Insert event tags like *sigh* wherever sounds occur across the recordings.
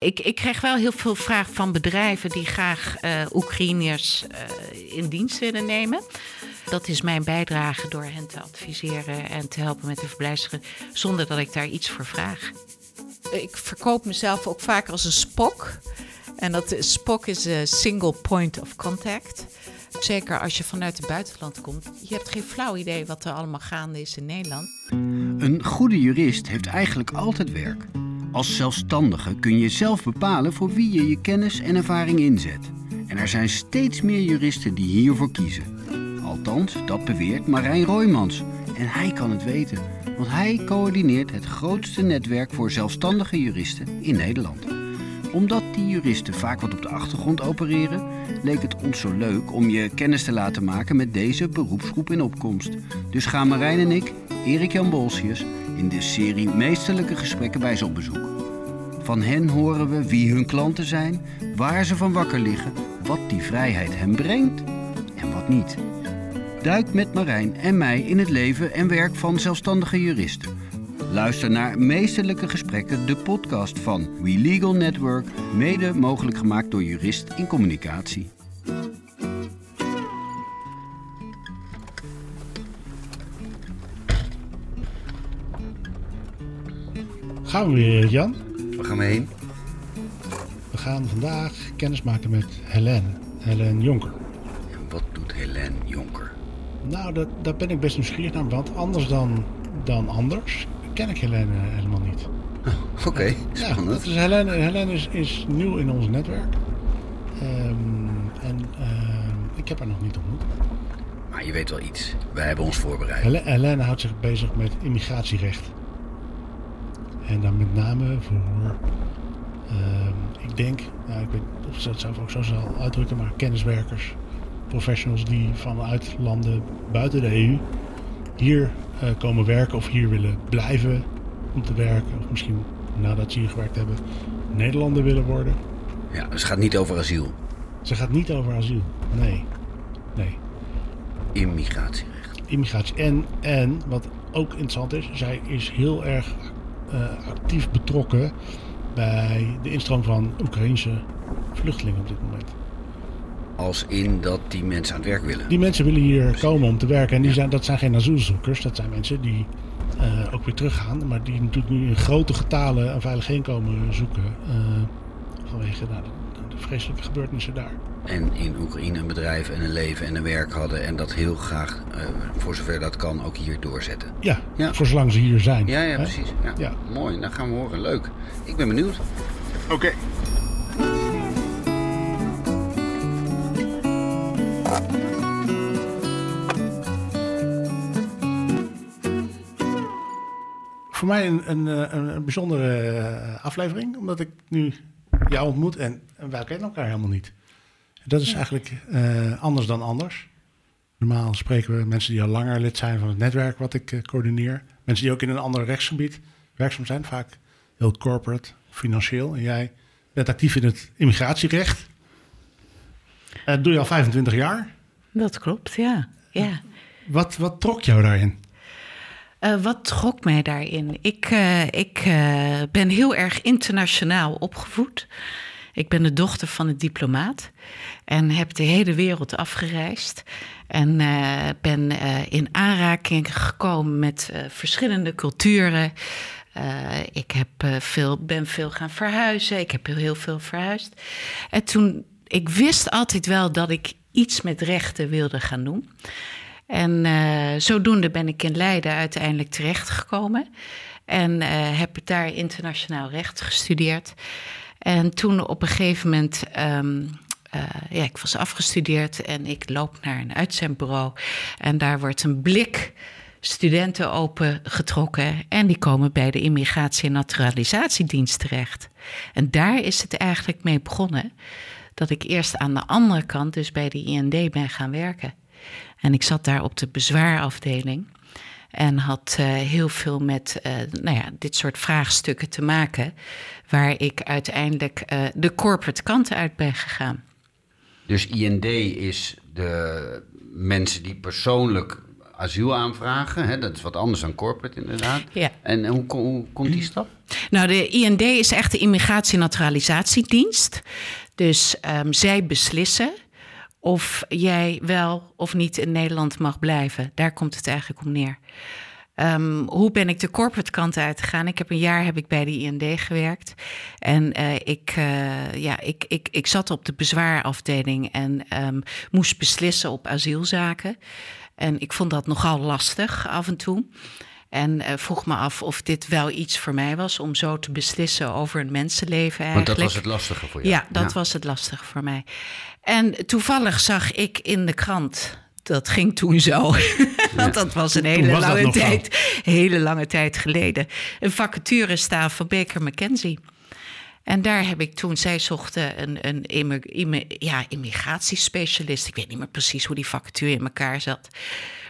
Ik, ik krijg wel heel veel vragen van bedrijven die graag uh, Oekraïners uh, in dienst willen nemen. Dat is mijn bijdrage door hen te adviseren en te helpen met de verblijfsvergunning, zonder dat ik daar iets voor vraag. Ik verkoop mezelf ook vaak als een spok. En dat spok is een single point of contact. Zeker als je vanuit het buitenland komt. Je hebt geen flauw idee wat er allemaal gaande is in Nederland. Een goede jurist heeft eigenlijk altijd werk. Als zelfstandige kun je zelf bepalen voor wie je je kennis en ervaring inzet. En er zijn steeds meer juristen die hiervoor kiezen. Althans, dat beweert Marijn Roymans. En hij kan het weten, want hij coördineert het grootste netwerk voor zelfstandige juristen in Nederland. Omdat die juristen vaak wat op de achtergrond opereren, leek het ons zo leuk om je kennis te laten maken met deze beroepsgroep in opkomst. Dus gaan Marijn en ik, Erik Jan Bolsius, in de serie Meesterlijke Gesprekken bij ze op bezoek. Van hen horen we wie hun klanten zijn, waar ze van wakker liggen, wat die vrijheid hen brengt en wat niet. Duik met Marijn en mij in het leven en werk van zelfstandige juristen. Luister naar Meesterlijke Gesprekken, de podcast van We Legal Network, mede mogelijk gemaakt door Jurist in Communicatie. Gaan we weer, Jan? Waar gaan we heen? We gaan vandaag kennis maken met Helene, Helene Jonker. En wat doet Helene Jonker? Nou, dat, daar ben ik best nieuwsgierig naar, want anders dan, dan anders ken ik Helene helemaal niet. Oh, *laughs* Oké, okay, ja, dat is Helene, Helene is, is nieuw in ons netwerk. Um, en uh, ik heb haar nog niet ontmoet. Maar je weet wel iets. Wij hebben ons voorbereid. Helene houdt zich bezig met immigratierecht. En dan met name voor, uh, ik denk, nou, ik weet of ze dat zelf ook zo zal uitdrukken, maar kenniswerkers, professionals die vanuit landen buiten de EU hier uh, komen werken of hier willen blijven om te werken. Of misschien nadat ze hier gewerkt hebben, Nederlander willen worden. Ja, dus het gaat niet over asiel. Ze gaat niet over asiel, nee. Nee. Immigratierecht. Immigratie. En, en wat ook interessant is, zij is heel erg actief betrokken bij de instroom van Oekraïnse vluchtelingen op dit moment. Als in dat die mensen aan het werk willen? Die mensen willen hier komen om te werken. En die zijn, dat zijn geen asielzoekers. Dat zijn mensen die uh, ook weer teruggaan. Maar die natuurlijk nu in grote getalen een veilig inkomen zoeken. Uh, vanwege nou, vreselijke gebeurtenissen daar en in Oekraïne een bedrijf en een leven en een werk hadden. En dat heel graag, uh, voor zover dat kan, ook hier doorzetten. Ja, ja. voor zolang ze hier zijn. Ja, ja precies. Ja. ja. Mooi, dan gaan we horen. Leuk. Ik ben benieuwd. Oké. Okay. Voor mij een, een, een, een bijzondere aflevering, omdat ik nu jou ontmoet en, en wij kennen elkaar helemaal niet. Dat is eigenlijk uh, anders dan anders. Normaal spreken we mensen die al langer lid zijn van het netwerk wat ik uh, coördineer. Mensen die ook in een ander rechtsgebied werkzaam zijn, vaak heel corporate, financieel. En jij bent actief in het immigratierecht. Dat uh, doe je al 25 jaar. Dat klopt, ja. ja. Wat, wat trok jou daarin? Uh, wat trok mij daarin? Ik, uh, ik uh, ben heel erg internationaal opgevoed. Ik ben de dochter van een diplomaat en heb de hele wereld afgereisd. En ben in aanraking gekomen met verschillende culturen. ik heb, veel, ben veel gaan verhuizen. Ik heb heel, heel veel verhuisd. En toen, ik wist altijd wel dat ik iets met rechten wilde gaan doen. En zodoende ben ik in Leiden uiteindelijk terechtgekomen. En heb daar internationaal recht gestudeerd. En toen op een gegeven moment, um, uh, ja, ik was afgestudeerd en ik loop naar een uitzendbureau. En daar wordt een blik studenten opengetrokken. En die komen bij de Immigratie- en Naturalisatiedienst terecht. En daar is het eigenlijk mee begonnen. Dat ik eerst aan de andere kant, dus bij de IND, ben gaan werken. En ik zat daar op de bezwaarafdeling. En had uh, heel veel met uh, nou ja, dit soort vraagstukken te maken. Waar ik uiteindelijk uh, de corporate kant uit ben gegaan. Dus IND is de mensen die persoonlijk asiel aanvragen. Hè? Dat is wat anders dan corporate inderdaad. Ja. En hoe, ko- hoe komt die stap? Nou, de IND is echt de Immigratie- en Naturalisatiedienst. Dus ehm, zij beslissen of jij wel of niet in Nederland mag blijven. Daar komt het eigenlijk om neer. Ehm, hoe ben ik de corporate kant uitgegaan? Ik heb een jaar heb ik bij de IND gewerkt. En eh, ik, eh, ja, ik, ik, ik zat op de bezwaarafdeling en ehm, moest beslissen op asielzaken. En ik vond dat nogal lastig af en toe. En eh, vroeg me af of dit wel iets voor mij was om zo te beslissen over een mensenleven Want eigenlijk. dat was het lastige voor jou. Ja, dat was het lastig voor mij. En toevallig zag ik in de krant. Dat ging toen zo. *laughs* Want dat was een hele was lange tijd. Hele lange tijd geleden. Een vacature staan van Baker McKenzie. En daar heb ik toen, zij zochten een, een ja, immigratiespecialist. Ik weet niet meer precies hoe die vacature in elkaar zat.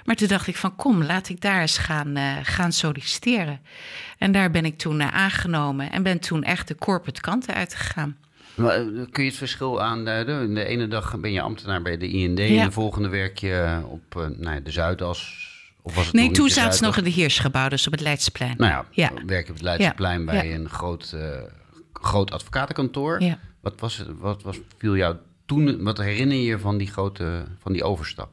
Maar toen dacht ik van kom, laat ik daar eens gaan, eh, gaan solliciteren. En daar ben ik toen eh, aangenomen en ben toen echt de corporate kant uitgegaan. Maar, eh, kun je het verschil aanduiden? De ene dag ben je ambtenaar bij de IND en de volgende werk je op eh, nou ja, de Zuidas. Of was het Nee, toen zaten ze nog in de Heersgebouw, dus op het Leidseplein. Nou ja, Ja. werk je op het Leidseplein Ja. bij Ja. een groot, groot advocatenkantoor. Wat, was, wat was, viel jou toen, wat herinner je je van die grote, van die overstap?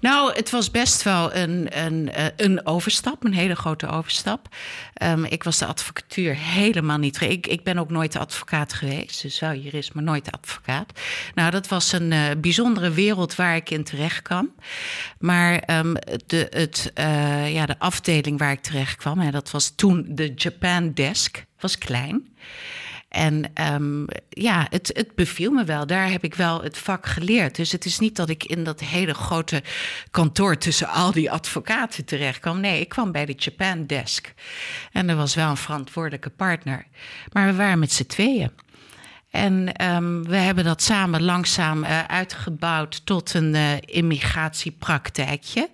Nou, het was best wel een, een, eh, een overstap, een hele grote overstap. Ehm, ik was de advocatuur helemaal niet. Ik, ik ben ook nooit advocaat geweest, dus wel jurist, maar nooit advocaat. Nou, dat was een eh, bijzondere wereld waar ik in terecht kwam. Maar ehm, de, het, eh, ja, de afdeling waar ik terecht kwam, hè, dat was toen de Japan Desk, was klein. En ehm, ja, het, het beviel me wel. Daar heb ik wel het vak geleerd. Dus het is niet dat ik in dat hele grote kantoor tussen al die advocaten terecht kwam. Nee, ik kwam bij de Japan Desk. En er was wel een verantwoordelijke partner. Maar we waren met z'n tweeën. En ehm, we hebben dat samen langzaam eh, uitgebouwd tot een eh, immigratiepraktijkje.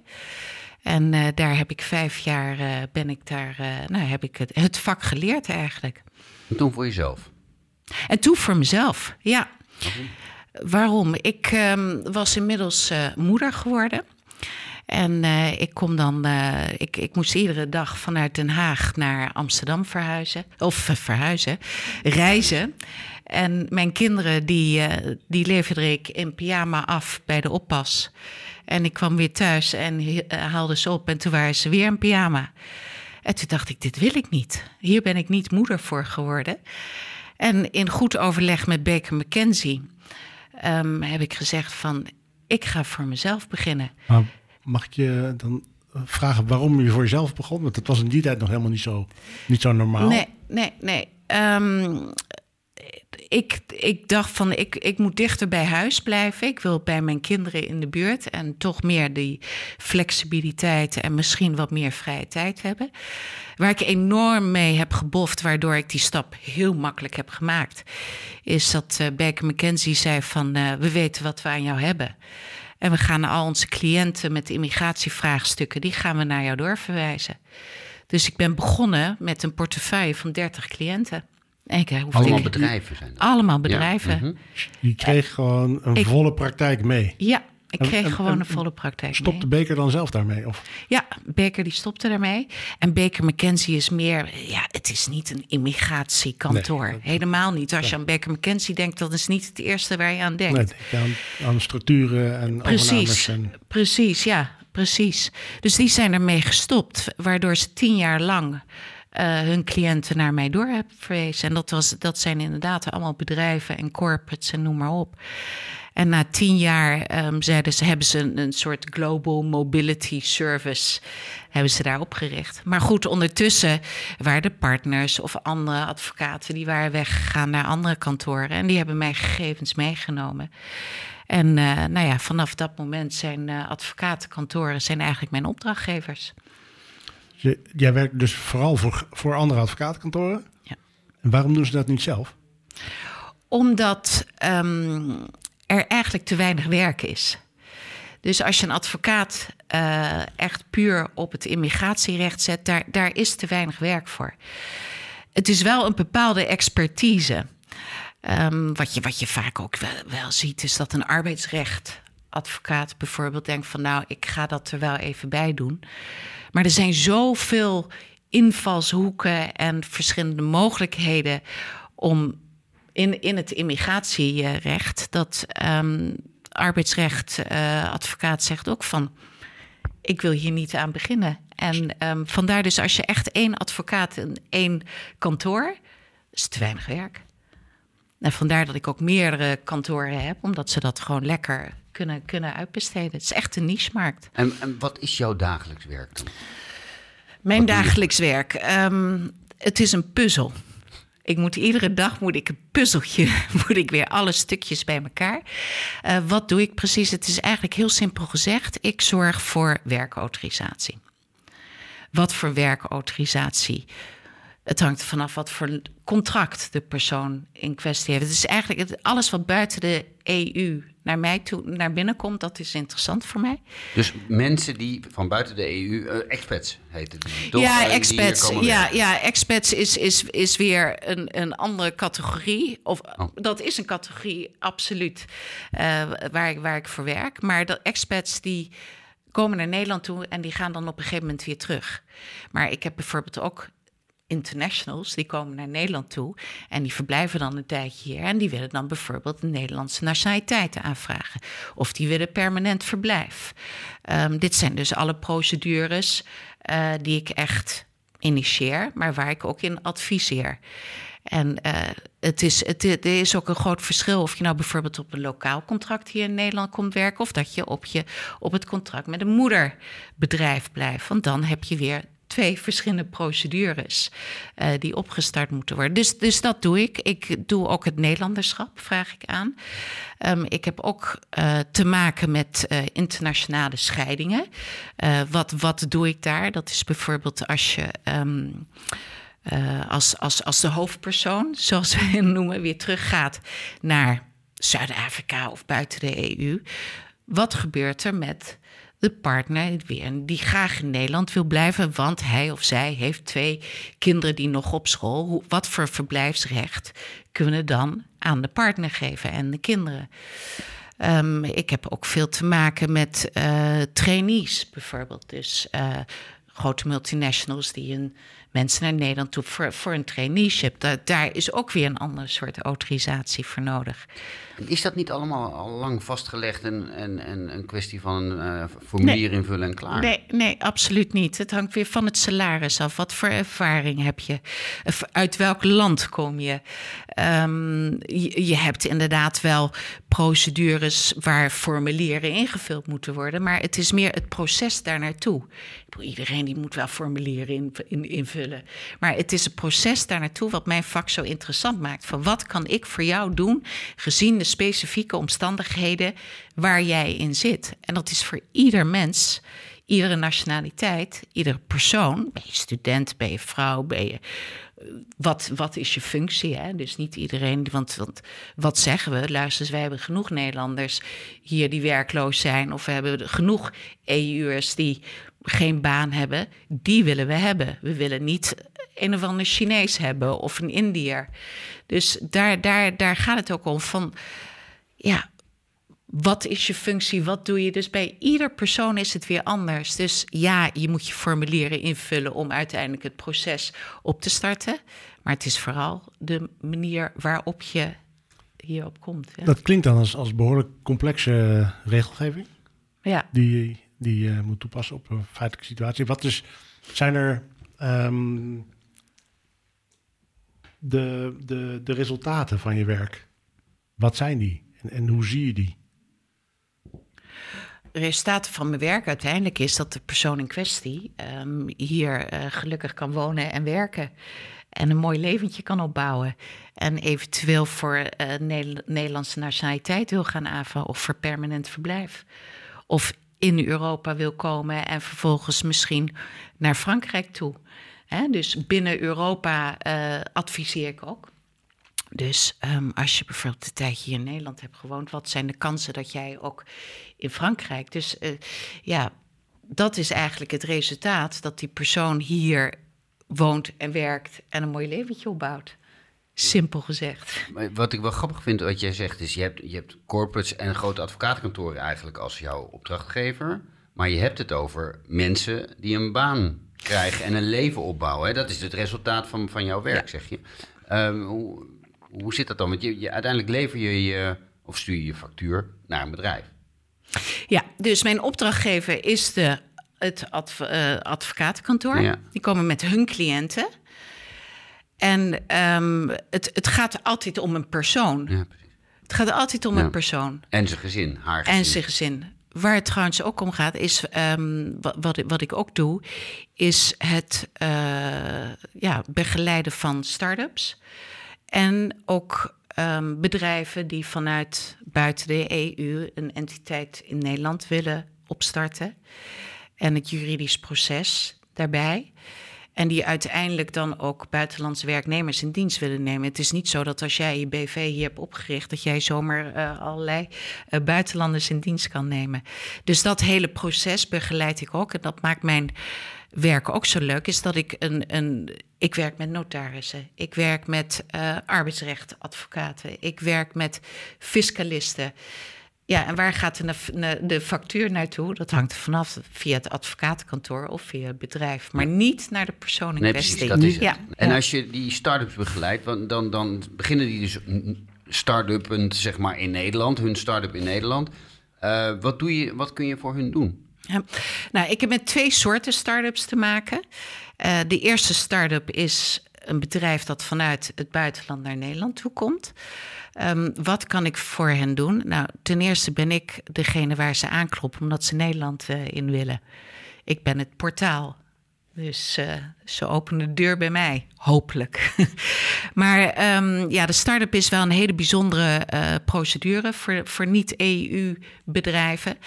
En eh, daar heb ik vijf jaar ben ik daar, nou, heb ik het, het vak geleerd eigenlijk. En toen voor jezelf. En toen voor mezelf, ja. Waarom? Ik ehm, was inmiddels eh, moeder geworden. En eh, ik kom dan, eh, ik, ik moest iedere dag vanuit Den Haag naar Amsterdam verhuizen. Of verhuizen, reizen. En mijn kinderen, die, die leverde ik in pyjama af bij de oppas. En ik kwam weer thuis en haalde ze op en toen waren ze weer in pyjama. En toen dacht ik, dit wil ik niet. Hier ben ik niet moeder voor geworden. En in goed overleg met Baker McKenzie ehm, heb ik gezegd van... ik ga voor mezelf beginnen. Maar mag ik je dan vragen waarom je voor jezelf begon? Want dat was in die tijd nog helemaal niet zo, niet zo normaal. Nee, nee, nee. Ehm, ik, ik dacht van, ik, ik moet dichter bij huis blijven. Ik wil bij mijn kinderen in de buurt en toch meer die flexibiliteit en misschien wat meer vrije tijd hebben. Waar ik enorm mee heb geboft, waardoor ik die stap heel makkelijk heb gemaakt, is dat eh Baker McKenzie zei van, eh, we weten wat we aan jou hebben. En we gaan al onze cliënten met immigratievraagstukken, die gaan we naar jou doorverwijzen. Dus ik ben begonnen met een portefeuille van 30 cliënten. Ik hoefde Allemaal ik- bedrijven zijn dat. Allemaal bedrijven. Ja, Ja, mhm. Je kreeg gewoon een Ik- volle praktijk mee. ik En- kreeg en- gewoon en- een volle praktijk. Stopt mee. de beker dan zelf daarmee? Of? Ja, Baker die stopte daarmee. En Baker McKenzie is meer, ja, het is niet een immigratiekantoor. Nee, dat- Helemaal niet. Als je aan Baker McKenzie denkt, dat is niet het eerste waar je aan denkt. Nee, denk je aan, aan structuren en overnames. Precies, En, precies, ja, precies. Dus die zijn ermee gestopt, waardoor ze tien jaar lang eh, hun cliënten naar mij door hebben verwezen. En dat, was, dat zijn inderdaad allemaal bedrijven en corporates en noem maar op. En na tien jaar ehm, zeiden ze, hebben ze een, een soort global mobility service hebben ze daar opgericht. Maar goed, ondertussen waren de partners of andere advocaten die waren weggegaan naar andere kantoren en die hebben mijn gegevens meegenomen. En eh, nou ja, vanaf dat moment zijn eh, advocatenkantoren zijn eigenlijk mijn opdrachtgevers. Jij werkt dus vooral voor, voor andere advocatenkantoren. Ja. En waarom doen ze dat niet zelf? Omdat ehm, er eigenlijk te weinig werk is. Dus als je een advocaat eh, echt puur op het immigratierecht zet, daar, daar is te weinig werk voor. Het is wel een bepaalde expertise. Ehm, wat, je, wat je vaak ook wel, wel ziet, is dat een arbeidsrecht advocaat bijvoorbeeld denkt van nou, ik ga dat er wel even bij doen. Maar er zijn zoveel invalshoeken en verschillende mogelijkheden om in, in het immigratierecht dat um, arbeidsrecht uh, advocaat zegt ook van ik wil hier niet aan beginnen. En um, vandaar dus als je echt één advocaat en één kantoor, is te weinig werk. En vandaar dat ik ook meerdere kantoren heb, omdat ze dat gewoon lekker kunnen, kunnen uitbesteden. Het is echt een niche-markt. En, en wat is jouw dagelijks werk dan? Mijn dagelijks werk? Um, het is een puzzel. Ik moet iedere dag moet ik een puzzeltje, *laughs* moet ik weer alle stukjes bij elkaar. Uh, wat doe ik precies? Het is eigenlijk heel simpel gezegd. Ik zorg voor werkautorisatie. Wat voor werkautorisatie? Het hangt vanaf wat voor contract de persoon in kwestie heeft. Het is eigenlijk alles wat buiten de EU naar mij toe, naar binnen komt, dat is interessant voor mij. Dus mensen die van buiten de EU, uh, eh, expats heet het. ja, expats. Ja, ja, expats is, is, is weer een, een andere categorie. Of oh. dat is een categorie, absoluut, uh, waar, ik, waar ik voor werk. Maar de expats die komen naar Nederland toe en die gaan dan op een gegeven moment weer terug. Maar ik heb bijvoorbeeld ook internationals, die komen naar Nederland toe en die verblijven dan een tijdje hier en die willen dan bijvoorbeeld een Nederlandse nationaliteit aanvragen of die willen permanent verblijf. Um, dit zijn dus alle procedures uh, die ik echt initieer, maar waar ik ook in adviseer. En uh, het is, het, er is ook een groot verschil of je nou bijvoorbeeld op een lokaal contract hier in Nederland komt werken of dat je op, je, op het contract met een moederbedrijf blijft. Want dan heb je weer twee verschillende procedures uh, die opgestart moeten worden. Dus, dus dat doe ik. Ik doe ook het Nederlanderschap, vraag ik aan. Um, ik heb ook uh, te maken met uh, internationale scheidingen. wat, wat doe ik daar? Dat is bijvoorbeeld als je. Um, als, als, als de hoofdpersoon, zoals we hem noemen, weer teruggaat naar Zuid-Afrika of buiten de EU. Wat gebeurt er met de partner die graag in Nederland wil blijven, want hij of zij heeft twee kinderen die nog op school. Wat voor verblijfsrecht kunnen dan aan de partner geven en de kinderen? Um, ik heb ook veel te maken met uh, trainees bijvoorbeeld. Dus uh, grote multinationals die een mensen naar Nederland toe voor, voor een traineeship. Da daar is ook weer een ander soort autorisatie voor nodig. Is dat niet allemaal al lang vastgelegd en, en, en een kwestie van een uh, formulier invullen en klaar? Nee, nee, absoluut niet. Het hangt weer van het salaris af. Wat voor ervaring heb je? Uit welk land kom je? Um, je, je, hebt inderdaad wel procedures waar formulieren ingevuld moeten worden, maar het is meer het proces daar naartoe. Iedereen die moet wel formulieren in, in, Maar het is het proces daar naartoe wat mijn vak zo interessant maakt. Van wat kan ik voor jou doen, gezien de specifieke omstandigheden waar jij in zit. En dat is voor ieder mens, iedere nationaliteit, iedere persoon. Ben je student, ben je vrouw, ben je. Eh, wat, wat is je functie? Hè? Dus niet iedereen. Want, want wat zeggen we? Luister eens, wij hebben genoeg Nederlanders hier die werkloos zijn. Of we hebben genoeg EU'ers die geen baan hebben. Die willen we hebben. We willen niet een of ander Chinees hebben of een Indiër. Dus daar, daar, daar gaat het ook om van, ja, wat is je functie? Wat doe je? Dus bij ieder persoon is het weer anders. Dus ja, je moet je formulieren invullen om uiteindelijk het proces op te starten. Maar het is vooral de manier waarop je hierop komt. Ja. Dat klinkt dan als, als behoorlijk complexe regelgeving. Ja. Die, die je moet toepassen op een feitelijke situatie. Wat dus zijn er um, de, de, de resultaten van je werk? Wat zijn die en, en hoe zie je die? resultaten van mijn werk uiteindelijk is dat de persoon in kwestie um, hier uh, gelukkig kan wonen en werken. En een mooi leventje kan opbouwen. En eventueel voor uh, Nederlandse nationaliteit wil gaan aanvragen of voor permanent verblijf. Of in Europa wil komen en vervolgens misschien naar Frankrijk toe. dus binnen Europa uh, adviseer ik ook. Dus um, als je bijvoorbeeld een tijdje hier in Nederland hebt gewoond, wat zijn de kansen dat jij ook in Frankrijk. Dus uh, ja, dat is eigenlijk het resultaat dat die persoon hier woont en werkt en een mooi leventje opbouwt. Simpel gezegd. Maar Wat ik wel grappig vind wat jij zegt is, je hebt, je hebt corporates en grote advocatenkantoren eigenlijk als jouw opdrachtgever. Maar je hebt het over mensen die een baan krijgen en een leven opbouwen. Hè? Dat is het resultaat van, van jouw werk, zeg je. Ehm, hoe, hoe zit dat dan? Want je, je, uiteindelijk lever je je, of stuur je je factuur naar een bedrijf. Ja, dus mijn opdrachtgever is de, het adv- eh, advocatenkantoor. Ja. Die komen met hun cliënten. En ehm, het, het gaat altijd om een persoon. Ja, precies. Het gaat altijd om Ja. een persoon. En zijn gezin, haar gezin. En zijn gezin. Waar het trouwens ook om gaat, is ehm, wat, wat ik ook doe, is het eh, ja, begeleiden van start-ups. En ook ehm, bedrijven die vanuit buiten de EU een entiteit in Nederland willen opstarten. En het juridisch proces daarbij. En die uiteindelijk dan ook buitenlandse werknemers in dienst willen nemen. Het is niet zo dat als jij je BV hier hebt opgericht, dat jij zomaar eh, allerlei eh, buitenlanders in dienst kan nemen. Dus dat hele proces begeleid ik ook. En dat maakt mijn werk ook zo leuk. Is dat ik een. een ik werk met notarissen. Ik werk met eh arbeidsrechtadvocaten. Ik werk met fiscalisten. Ja, en waar gaat de, de factuur naartoe? Dat hangt er vanaf via het advocatenkantoor of via het bedrijf. Maar niet naar de persoon in Nee, kwestie. precies, dat is het. Ja, En als je die start-ups begeleidt, dan, dan beginnen die dus een start-up zeg maar in Nederland, hun start-up in Nederland. Eh, wat, doe je, wat kun je voor hun doen? Ja. Nou, ik heb met twee soorten start-ups te maken. Eh, de eerste start-up is een bedrijf dat vanuit het buitenland naar Nederland toe komt. Ehm, wat kan ik voor hen doen? Nou, ten eerste ben ik degene waar ze aankloppen omdat ze Nederland eh, in willen. Ik ben het portaal. Dus eh, ze openen de deur bij mij, hopelijk. *laughs* maar ehm, ja, de start-up is wel een hele bijzondere eh, procedure voor, voor niet-EU-bedrijven.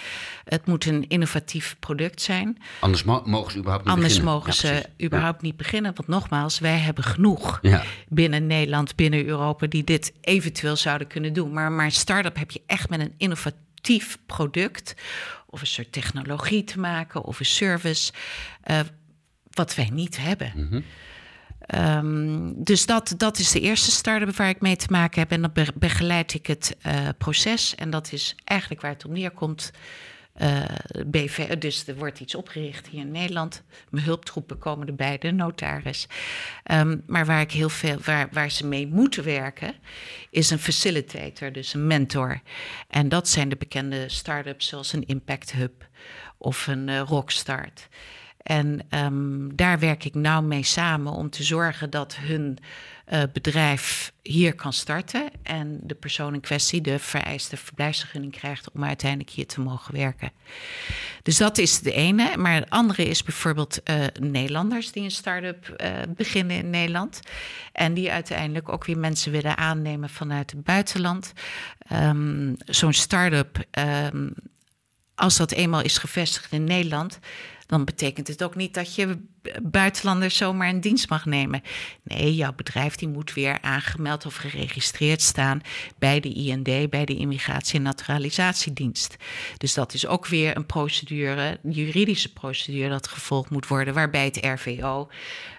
Het moet een innovatief product zijn. Anders mo- mogen ze überhaupt niet Anders beginnen. mogen Ja, ze überhaupt niet beginnen. Want nogmaals, wij hebben genoeg Ja. binnen Nederland, binnen Europa, die dit eventueel zouden kunnen doen. Maar, maar start-up heb je echt met een innovatief product of een soort technologie te maken of een service, eh, wat wij niet hebben. Mhm. Ehm, dus dat, dat is de eerste start-up waar ik mee te maken heb. En dan be- begeleid ik het eh, proces. En dat is eigenlijk waar het op neerkomt. Eh, BV, dus er wordt iets opgericht hier in Nederland. Mijn hulptroepen komen erbij, de notaris. Ehm, maar waar, ik heel veel, waar, waar ze mee moeten werken, is een facilitator, dus een mentor. En dat zijn de bekende start-ups zoals een Impact Hub of een eh, Rockstart. En ehm, daar werk ik nauw mee samen om te zorgen dat hun eh, bedrijf hier kan starten. En de persoon in kwestie de vereiste verblijfsvergunning krijgt om uiteindelijk hier te mogen werken. Dus dat is de ene. Maar het andere is bijvoorbeeld eh, Nederlanders die een start-up eh, beginnen in Nederland. En die uiteindelijk ook weer mensen willen aannemen vanuit het buitenland. Ehm, Zo'n start-up. ehm, als dat eenmaal is gevestigd in Nederland, dan betekent het ook niet dat je buitenlanders zomaar in dienst mag nemen. Nee, jouw bedrijf die moet weer aangemeld of geregistreerd staan bij de IND, bij de Immigratie- en Naturalisatiedienst. Dus dat is ook weer een procedure, een juridische procedure dat gevolgd moet worden, waarbij het RVO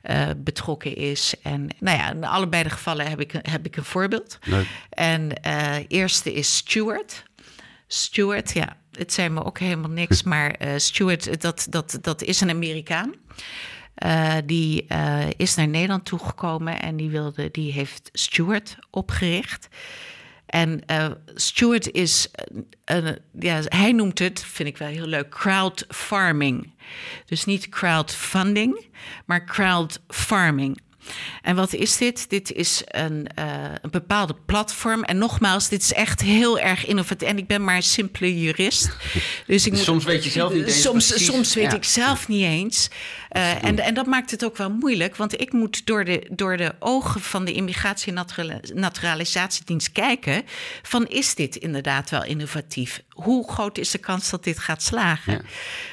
eh, betrokken is. En nou ja, in allebei de gevallen heb ik, een- heb ik een voorbeeld. Leuk. En eh eerste is Stewart. Stewart, ja, het zei me ook helemaal niks, maar eh Stewart, dat, dat, dat is een Amerikaan. Eh, die eh, is naar Nederland toegekomen en die, wilde, die heeft Stewart opgericht. En eh Stewart is, eh, een- ja, hij noemt het, vind ik wel heel leuk, crowd farming. Dus niet crowdfunding, maar crowd farming. En wat is dit? Dit is een, eh, een bepaalde platform. En nogmaals, dit is echt heel erg innovatief. En ik ben maar een simpele jurist. *laughs* Dus ik moet, Soms weet je zelf niet eens Soms, precies. soms weet Ja. ik zelf niet eens. Eh, en, en dat maakt het ook wel moeilijk. Want ik moet door de, door de ogen van de Immigratie- en Naturali- Naturalisatiedienst kijken... van is dit inderdaad wel innovatief? Hoe groot is de kans dat dit gaat slagen? Ja.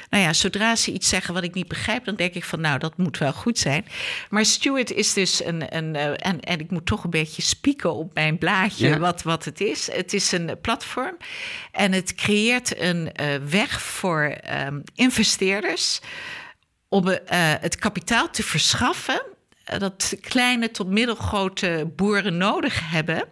Nou ja, zodra ze iets zeggen wat ik niet begrijp, dan denk ik van nou, dat moet wel goed zijn. Maar Stuart is dus een. een eh, en, en ik moet toch een beetje spieken op mijn blaadje Ja. wat, wat het is. Het is een platform en het creëert een eh, weg voor ehm, investeerders om eh, het kapitaal te verschaffen. dat kleine tot middelgrote boeren nodig hebben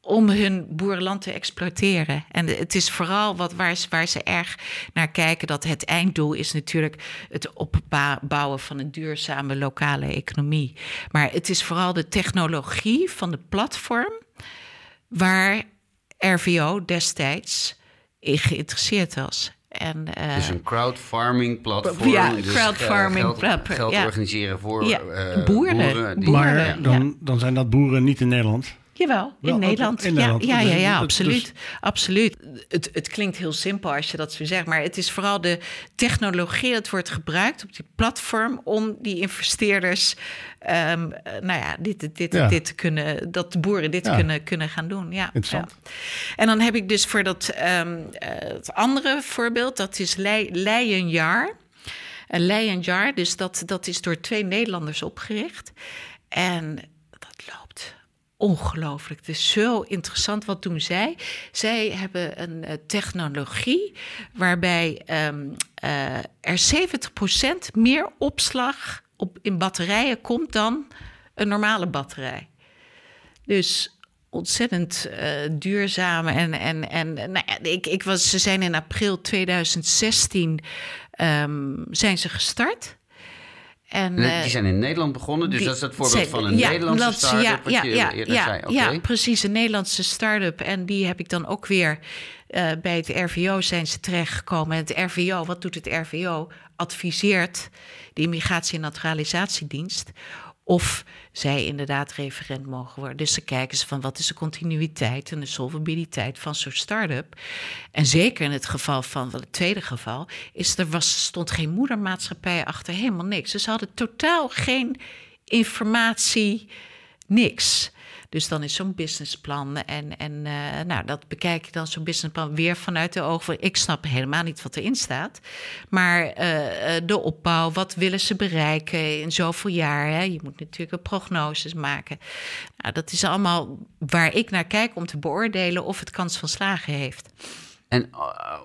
om hun boerenland te exploiteren. En het is vooral wat, waar, ze, waar ze erg naar kijken... dat het einddoel is natuurlijk het opbouwen van een duurzame lokale economie. Maar het is vooral de technologie van de platform... waar RVO destijds in geïnteresseerd was. En, uh, dus een crowdfarming platform. Ja, dus crowdfarming geld, geld ja. organiseren voor ja. uh, boeren. boeren die, maar dan, dan zijn dat boeren niet in Nederland. Jawel, in Wel, Nederland. in Nederland. Ja, ja, ja, ja dus- absoluut. absoluut. Het, het klinkt heel simpel als je dat zo zegt, maar het is vooral de technologie dat wordt gebruikt op die platform om die investeerders, ehm, eh, nou ja, dit, dit, Ja. dit te kunnen, dat de boeren dit Ja. kunnen, kunnen gaan doen. Ja, Interessant. En dan heb ik dus voor dat ehm, eh, het andere voorbeeld, dat is Lei- Leijenjaar. Dus dat, dat is door twee Nederlanders opgericht. En ongelooflijk. Het is zo interessant. Wat doen zij? Zij hebben een eh, technologie waarbij ehm, eh, er 70% meer opslag op, in batterijen komt dan een normale batterij. Dus ontzettend eh, duurzaam. En, en, en nou ja, ik, ik was, ze zijn in april 2016 ehm, zijn ze gestart. En, eh, die zijn in Nederland begonnen, dus die- dat is het voorbeeld van een ja, Nederlandse start-up ja, wat ja, je ja, eerder ja, zei. Ja, precies, een Nederlandse start-up. En die heb ik dan ook weer eh, bij het RVO zijn ze terechtgekomen. En het RVO, wat doet het RVO? Adviseert de Immigratie- en Naturalisatiedienst of zij inderdaad referent mogen worden. Dus ze kijken ze van wat is de continuïteit en de solvabiliteit van zo'n start-up. En zeker in het geval van het tweede geval, is er was, stond geen moedermaatschappij achter, helemaal niks. Dus ze hadden totaal geen informatie, niks. Dus dan is zo'n businessplan en, en eh, nou, dat bekijk ik dan zo'n businessplan weer vanuit de ogen. Ik snap helemaal niet wat erin staat. Maar eh, eh, de opbouw, wat willen ze bereiken in zoveel jaar? Hè? Je moet natuurlijk een prognoses maken. Nou, dat is allemaal waar ik naar kijk om te beoordelen of het kans van slagen heeft. En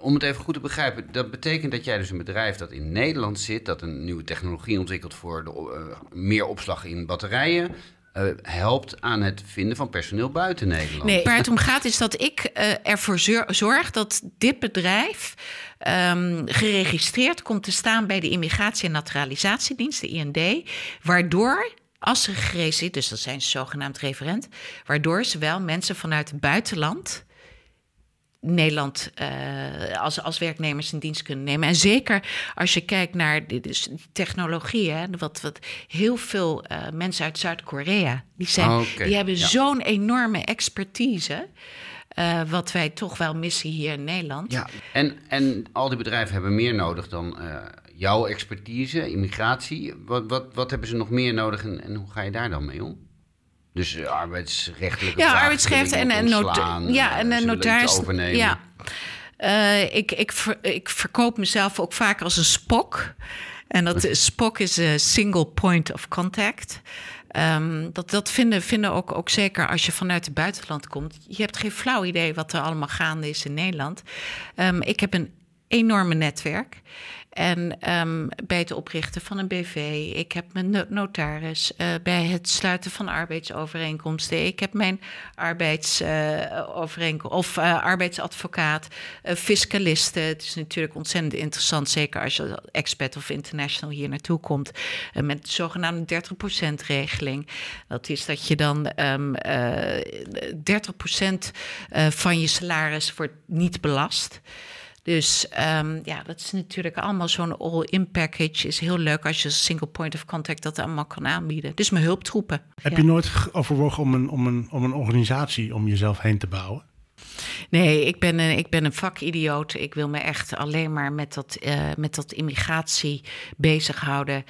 om het even goed te begrijpen, dat betekent dat jij dus een bedrijf dat in Nederland zit, dat een nieuwe technologie ontwikkelt voor de, meer opslag in batterijen, uh, helpt aan het vinden van personeel buiten Nederland. Nee, waar het om gaat is dat ik uh, ervoor zorg dat dit bedrijf um, geregistreerd komt te staan bij de Immigratie- en Naturalisatiedienst, de IND, waardoor als ze geregistreerd, dus dat zijn ze zogenaamd referent, waardoor ze wel mensen vanuit het buitenland Nederland uh, als, als werknemers in dienst kunnen nemen. En zeker als je kijkt naar de, dus technologie, hè, wat, wat heel veel uh, mensen uit Zuid-Korea, die, zijn, oh, okay. die hebben ja. zo'n enorme expertise. Uh, wat wij toch wel missen hier in Nederland. Ja, en, en al die bedrijven hebben meer nodig dan jouw expertise, immigratie. Wat, wat, wat hebben ze nog meer nodig en, en hoe ga je daar dan mee om? Dus uh, arbeidsrechtelijke Ja, arbeidsrecht en, en, ontslaan, ja, en een notaris. Overnemen. Ja. Uh, ik, ik, ver, ik verkoop mezelf ook vaak als een spok. En dat *laughs* spok is een single point of contact. Um, dat dat vinden, vinden ook, ook zeker als je vanuit het buitenland komt. Je hebt geen flauw idee wat er allemaal gaande is in Nederland. Um, ik heb een enorme netwerk. En um, bij het oprichten van een BV, ik heb mijn notaris, uh, bij het sluiten van arbeidsovereenkomsten, ik heb mijn arbeidsovereenkomst uh, of uh, arbeidsadvocaat, fiscalisten. Het is natuurlijk ontzettend interessant, zeker als je expat of international hier naartoe komt, met de zogenaamde 30% regeling. Dat is dat je dan um, 30% van je salaris wordt niet belast. Dus um, ja, dat is natuurlijk allemaal zo'n all-in package. Is heel leuk als je als single point of contact dat allemaal kan aanbieden. Dus mijn hulptroepen. Heb ja. je nooit overwogen om een, om, een, om een organisatie om jezelf heen te bouwen? Nee, ik ben een, ik ben een vakidioot. Ik wil me echt alleen maar met dat, uh, met dat immigratie bezighouden.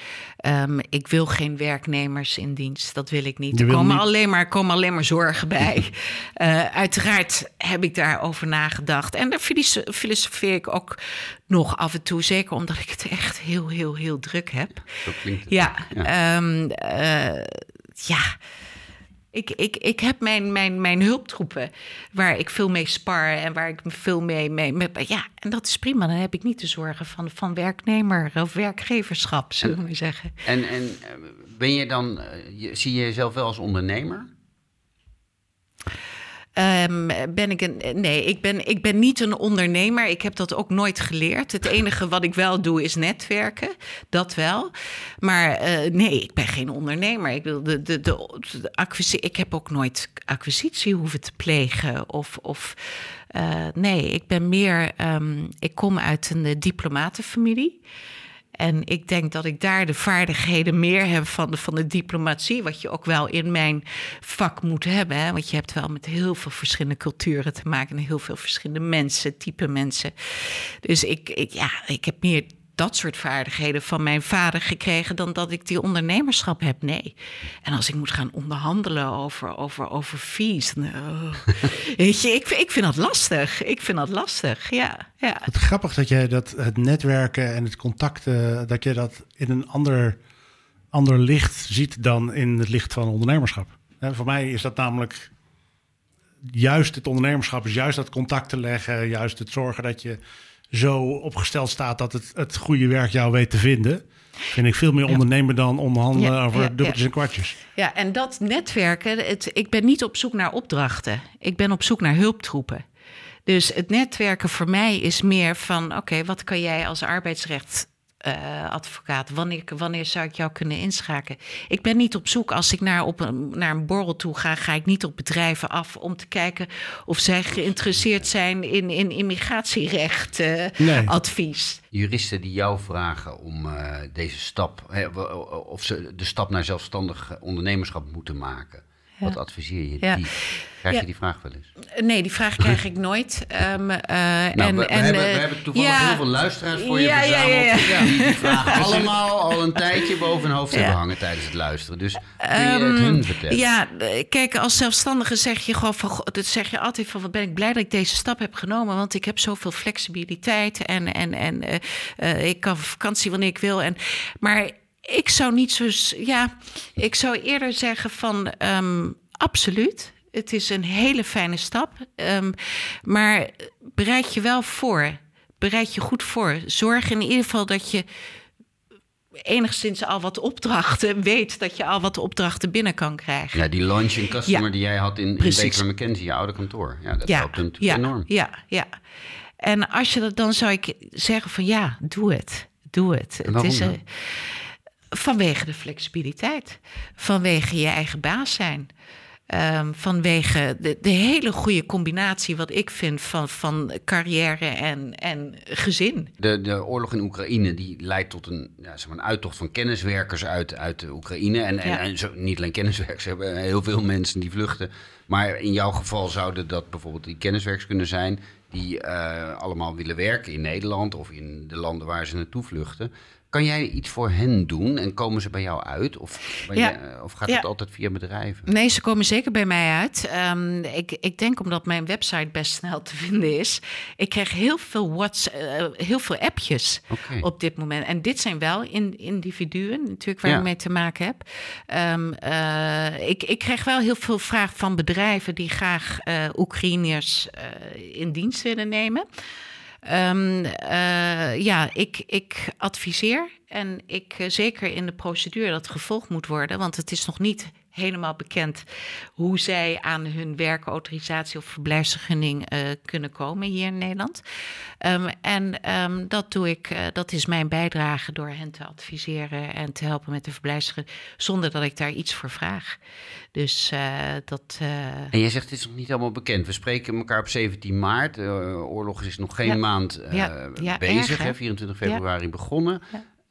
Um, ik wil geen werknemers in dienst. Dat wil ik niet. Er komen, niet... alleen maar, komen alleen maar zorgen bij. uh, *laughs* uiteraard heb ik daarover nagedacht. En daar filosofeer ik ook nog af en toe. Zeker omdat ik het echt heel, heel, heel druk heb. Zo klinkt het. Ja, ja. Um, uh, ja Ik, ik, ik heb mijn, mijn, mijn hulptroepen waar ik veel mee spar en waar ik me veel mee, mee Ja, en dat is prima. Dan heb ik niet de zorgen van, van werknemer of werkgeverschap, zullen we zeggen. En, en eh, ben je dan, eh, zie je jezelf wel als ondernemer? Ehm, ben ik een. Nee, ik ben, ik ben niet een ondernemer. Ik heb dat ook nooit geleerd. Het enige wat ik wel doe is netwerken. Dat wel. Maar eh, nee, ik ben geen ondernemer. Ik, wil de, de, de, de ik heb ook nooit acquisitie hoeven te plegen. Of. of eh, nee, ik ben meer. ehm, ik kom uit een eh, diplomatenfamilie. En ik denk dat ik daar de vaardigheden meer heb van de, van de diplomatie. Wat je ook wel in mijn vak moet hebben. Hè? Want je hebt wel met heel veel verschillende culturen te maken. En heel veel verschillende mensen, type mensen. Dus ik, ik, ja, ik heb meer dat soort vaardigheden van mijn vader gekregen dan dat ik die ondernemerschap heb. Nee. En als ik moet gaan onderhandelen over, over, over fees. *laughs* je, ik, ik vind dat lastig. Ik vind dat lastig. Ja, ja. Het grappig dat jij dat het netwerken en het contacten, dat je dat in een ander, ander licht ziet dan in het licht van ondernemerschap. Voor mij is dat namelijk juist het ondernemerschap, is juist dat contact te leggen, juist het zorgen dat je zo opgesteld staat dat het, het goede werk jou weet te vinden. Vind ik veel meer ondernemer dan onderhandelen Ja, over ja, dubbeltjes ja. en kwartjes. Ja, en dat netwerken, het, ik ben niet op zoek naar opdrachten. Ik ben op zoek naar hulptroepen. Dus het netwerken voor mij is meer van: oké, wat kan jij als arbeidsrecht. Eh, advocaat, wanneer, wanneer zou ik jou kunnen inschakelen? Ik ben niet op zoek als ik naar, op een, naar een borrel toe ga, ga ik niet op bedrijven af om te kijken of zij geïnteresseerd zijn in, in immigratierecht eh, Nee. advies. Juristen die jou vragen om eh, deze stap, hè, of ze de stap naar zelfstandig ondernemerschap moeten maken. Wat adviseer je Ja. die? Krijg Ja. je die vraag wel eens? Nee, die vraag krijg ik nooit. Ehm, eh, Nou, en, we, we en, hebben, we eh, hebben toevallig ja. heel veel luisteraars voor je Ja, ja, verzameld. ja, ja. Die die vragen *laughs* allemaal al een tijdje boven hun hoofd hebben hangen tijdens het luisteren. Dus kun je het hun vertellen? Ehm, Ja, eh, kijk, als zelfstandige zeg je gewoon van, goh, dat zeg je altijd van, wat ben ik blij dat ik deze stap heb genomen, want ik heb zoveel flexibiliteit en, en, en ik kan vakantie wanneer ik wil. En, maar ik zou niet zo, ja, ik zou eerder zeggen van, ehm, absoluut. Het is een hele fijne stap, ehm, maar bereid je wel voor. Bereid je goed voor. Zorg in ieder geval dat je enigszins al wat opdrachten *laughs* weet dat je al wat opdrachten binnen kan krijgen. Ja, die launch in customer Ja. die jij had in, in Precies. Baker McKenzie, je oude kantoor. Ja, dat ja, helpt hem natuurlijk ja, enorm. Ja, ja. En als je dat dan zou ik zeggen van ja, doe het. Doe het. Het is, dan? Vanwege de flexibiliteit. Vanwege je eigen baas zijn. Ehm, vanwege de, de hele goede combinatie, wat ik vind, van, van carrière en, en gezin. De, de oorlog in Oekraïne die leidt tot een, ja, zeg maar een uittocht van kenniswerkers uit, uit de Oekraïne. En, en, Ja. en zo, niet alleen kenniswerkers, hebben heel veel mensen die vluchten. Maar in jouw geval zouden dat bijvoorbeeld die kenniswerkers kunnen zijn... die eh, allemaal willen werken in Nederland of in de landen waar ze naartoe vluchten. Kan jij iets voor hen doen en komen ze bij jou uit? Of, Ja. je- of gaat Ja. het altijd via bedrijven? Nee, ze komen zeker bij mij uit. Ehm, ik, ik denk omdat mijn website best snel te vinden is. Ik krijg heel veel, whats, eh, heel veel appjes op dit moment. En dit zijn wel in, individuen natuurlijk waar Ja. ik mee te maken heb. Ehm, eh, ik, ik krijg wel heel veel vragen van bedrijven die graag eh Oekraïners eh, in dienst willen nemen. Eh, ja, ik, ik adviseer en ik eh, zeker in de procedure dat gevolgd moet worden, want het is nog niet helemaal bekend hoe zij aan hun werkautorisatie of verblijfsvergunning eh, kunnen komen hier in Nederland. Ehm, en ehm, dat doe ik, eh, dat is mijn bijdrage door hen te adviseren en te helpen met de verblijfsvergunning, zonder dat ik daar iets voor vraag. Dus eh, dat. En jij zegt het is nog niet allemaal bekend. We spreken elkaar op 17 maart. De oorlog is nog geen Ja. maand Ja. Ja, bezig. erg, hè? 24 februari begonnen.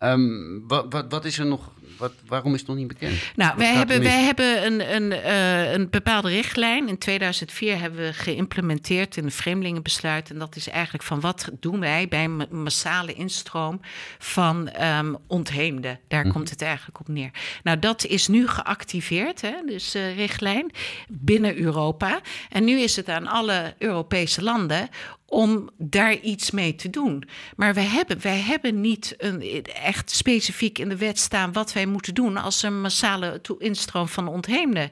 Ja. Ehm, wat, wat, wat is er nog? Wat, waarom is het nog niet bekend? Nou, Wat wij hebben, wij hebben een, een, eh, een bepaalde richtlijn. In 2004 hebben we geïmplementeerd in het vreemdelingenbesluit. En dat is eigenlijk van wat doen wij bij massale instroom van ehm ontheemden. Daar Mhm. komt het eigenlijk op neer. Nou, dat is nu geactiveerd, hè, dus eh, richtlijn, binnen Europa. En nu is het aan alle Europese landen om daar iets mee te doen. Maar wij hebben, wij hebben niet een, echt specifiek in de wet staan wat wij moeten doen als een massale instroom van ontheemden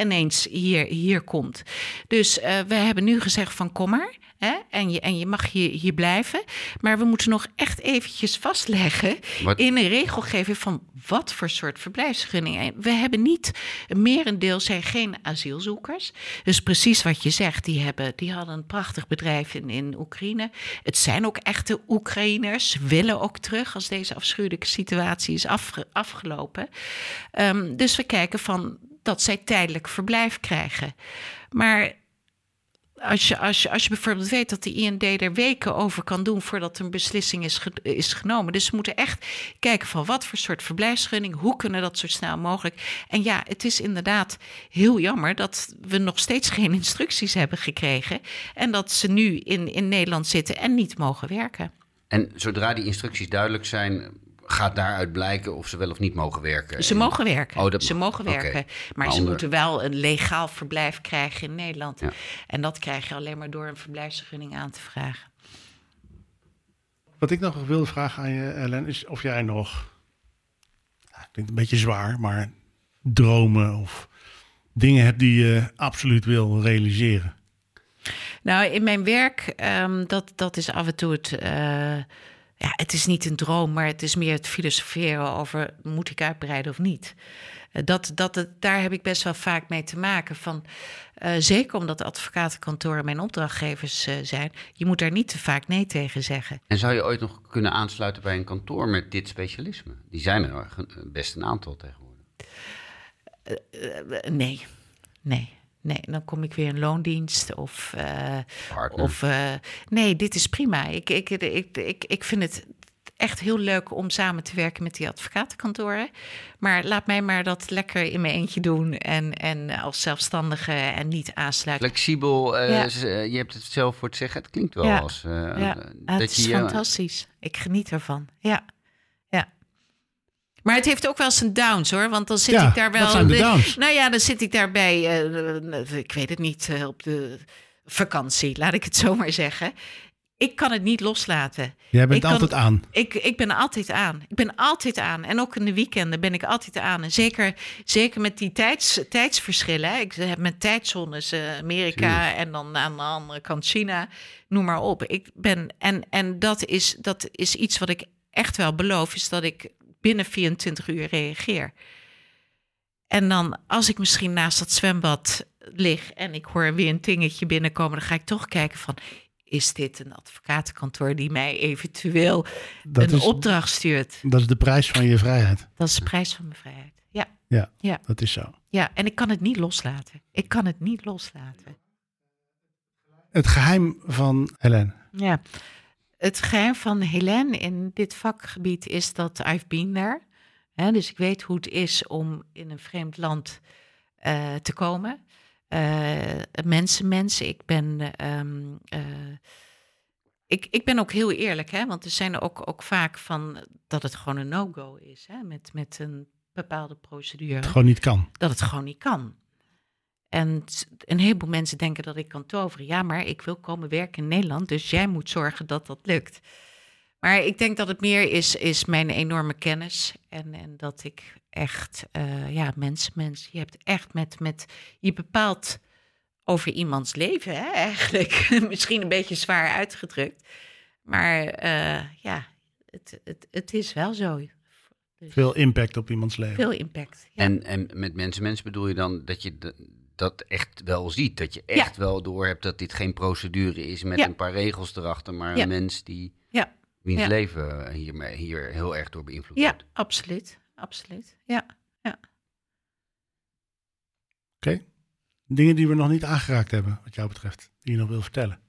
ineens hier, hier komt. Dus eh we hebben nu gezegd van kom maar. Hè? En, je, en je mag hier, hier blijven. Maar we moeten nog echt eventjes vastleggen Wat- in een regelgeving van wat voor soort verblijfsvergunningen. We hebben niet, een merendeel zijn geen asielzoekers. Dus precies wat je zegt, die, hebben, die hadden een prachtig bedrijf in, in Oekraïne. Het zijn ook echte Oekraïners, Ze willen ook terug als deze afschuwelijke situatie is afge- afgelopen. Ehm, dus we kijken van dat zij tijdelijk verblijf krijgen. Maar als je, als, je, als je bijvoorbeeld weet dat de IND er weken over kan doen voordat een beslissing is, is genomen. Dus we moeten echt kijken van wat voor soort verblijfsgunning, hoe kunnen dat zo snel mogelijk. En ja, het is inderdaad heel jammer dat we nog steeds *laughs* geen instructies hebben gekregen. En dat ze nu in, in Nederland zitten en niet mogen werken. En zodra die instructies duidelijk zijn, gaat daaruit blijken of ze wel of niet mogen werken. Ze En- mogen werken. Oh, dat ze mogen werken. Maar, Maar ze onder- moeten wel een legaal verblijf krijgen in Nederland. Ja. En dat krijg je alleen maar door een verblijfsvergunning aan te vragen. Wat ik nog wilde vragen aan je, Ellen, is of jij nog, denk een beetje zwaar, maar dromen of dingen hebt die je absoluut wil realiseren. Nou, in mijn werk, ehm, dat, dat is af en toe het. eh, ja, het is niet een droom, maar het is meer het filosoferen over: moet ik uitbreiden of niet? Eh, dat, dat, het- daar heb ik best wel vaak mee te maken. Van, eh, zeker omdat advocatenkantoren mijn opdrachtgevers eh, zijn. Je moet daar niet te vaak nee tegen zeggen. En zou je ooit nog kunnen aansluiten bij een kantoor met dit specialisme? Die zijn er best een aantal tegenwoordig. Eh, nee, nee. Nee, dan kom ik weer in loondienst of... eh. Of eh, nee, dit is prima. Ik, ik, ik, ik, ik vind het echt heel leuk om samen te werken met die advocatenkantoren. Maar laat mij maar dat lekker in mijn eentje doen en, en als zelfstandige en niet aansluiten. Flexibel, eh, Ja. je hebt het zelf voor het zeggen. Het klinkt wel Ja. als Ja, het is fantastisch. Ik geniet ervan. Ja. Maar het heeft ook wel zijn downs hoor, want dan zit Ja, ik daar wel. wat zijn de? Nou ja, dan zit ik daarbij, eh, ik weet het niet, eh, op de vakantie, laat ik het zo maar zeggen. Ik kan het niet loslaten. Jij bent Ik kan- altijd aan. Ik, ik ben altijd aan. Ik ben altijd aan. En ook in de weekenden ben ik altijd aan. En zeker, zeker met die tijds, tijdsverschillen. hè. Ik heb met tijdzones eh, Amerika en dan aan de andere kant China. Noem maar op. Ik ben, en en dat, is, dat is iets wat ik echt wel beloof. Is dat ik binnen 24 uur reageer. En dan als ik misschien naast dat zwembad lig en ik hoor weer een tingetje binnenkomen, dan ga ik toch kijken van. Is dit een advocatenkantoor die mij eventueel Dat een is, opdracht stuurt? dat is de prijs van je vrijheid. Dat is de prijs van mijn vrijheid. Ja, Ja, Ja. dat is zo. ja, en ik kan het niet loslaten. Ik kan het niet loslaten. Het geheim van Helen. Ja, het geheim van Helene in dit vakgebied is dat I've been there. Hè, dus ik weet hoe het is om in een vreemd land eh, te komen. Eh, mensen, mensen. Ik ben, ehm, eh, ik, ik ben ook heel eerlijk, hè, want er zijn ook, ook vaak van dat het gewoon een no-go is hè, met, met een bepaalde procedure. Het gewoon niet kan. dat het gewoon niet kan. En een heleboel mensen denken dat ik kan toveren. Ja, maar ik wil komen werken in Nederland, dus jij moet zorgen dat dat lukt. Maar ik denk dat het meer is, is mijn enorme kennis. En, en dat ik echt, eh, ja, mensen, mensen. Je hebt echt met, met, je bepaalt over iemands leven, hè, eigenlijk. *laughs* Misschien een beetje zwaar uitgedrukt. Maar eh, ja, het, het, het is wel zo. Dus Veel impact op iemands leven. veel impact. Ja. En, en met mensen, mensen bedoel je dan dat je de- dat echt wel ziet. Dat je echt wel door hebt dat dit geen procedure is met Ja. een paar regels erachter, maar Ja. een mens die ja. wiens Ja. leven hiermee, hier heel erg door beïnvloed Ja, wordt. absoluut. Absoluut. Ja. Oké. Dingen die we nog niet aangeraakt hebben, wat jou betreft. Die je nog wil vertellen.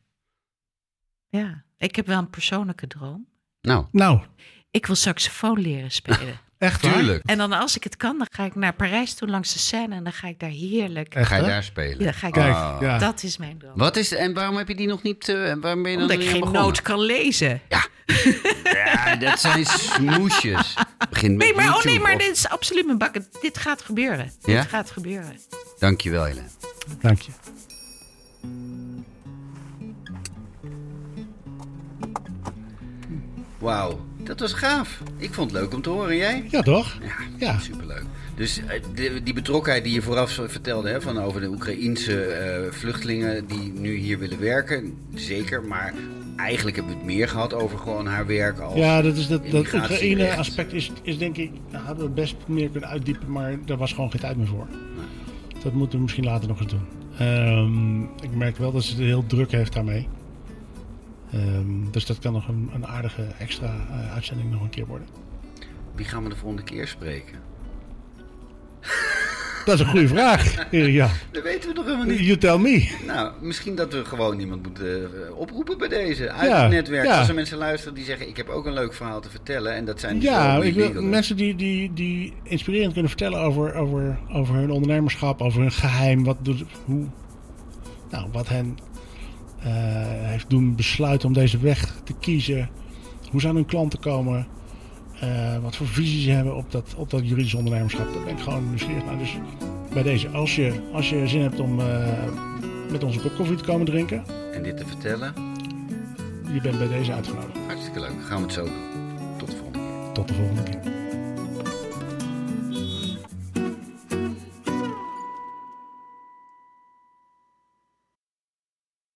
ja. Ik heb wel een persoonlijke droom. Nou, Nou, Ik wil saxofoon leren spelen. Echt waar? tuurlijk. en dan als ik het kan, dan ga ik naar Parijs toe langs de Seine en dan ga ik daar heerlijk. Echt, Ga je hè? daar spelen? Ja, ga ik Kijk, ja. Dat is mijn droom. Wat is en waarom heb je die nog niet? eh, waarom ben je dan Omdat nog ik geen noot kan lezen. Ja, dat zijn smoesjes. Begin met Nee, maar, oh YouTube nee, maar of- dit is absoluut mijn bakken. Dit gaat gebeuren. Ja? Dit gaat gebeuren. Dankjewel, Helene. Dank je. Wauw, dat was gaaf. Ik vond het leuk om te horen. Jij? Ja, toch? Ja, Ja. superleuk. Dus eh, die betrokkenheid die je vooraf vertelde hè, van over de Oekraïense eh, vluchtelingen die nu hier willen werken, zeker. Maar eigenlijk hebben we het meer gehad over gewoon haar werk als Ja, dat, is dat, dat immigratierecht. Oekraïne-aspect is, is denk ik... Nou, hadden we best meer kunnen uitdiepen, maar daar was gewoon geen tijd meer voor. Dat moeten we misschien later nog eens doen. Ehm, ik merk wel dat ze het heel druk heeft daarmee. Ehm, dus dat kan nog een, een aardige extra eh, uitzending nog een keer worden. Wie gaan we de volgende keer spreken? *laughs* Dat is een goede vraag, Jan. *laughs* Dat weten we nog helemaal niet. You tell me. Nou, misschien dat we gewoon iemand moeten eh, oproepen bij deze. Uit Ja, het netwerk. ja. Als er mensen luisteren die zeggen: Ik heb ook een leuk verhaal te vertellen. En dat zijn Ja, ik wil mensen die, die, die inspirerend kunnen vertellen over, over, over hun ondernemerschap, over hun geheim, wat, doet, hoe, nou, wat hen heeft doen besluiten om deze weg te kiezen, hoe ze aan hun klanten komen, eh, wat voor visie ze hebben op dat, op dat juridisch ondernemerschap. Daar ben ik gewoon nieuwsgierig naar. Dus bij deze, als je, als je zin hebt om eh, met onze kop koffie te komen drinken, En dit te vertellen. je bent bij deze uitgenodigd. Hartstikke leuk. Gaan we het zo doen. Tot de volgende keer. Tot de volgende keer.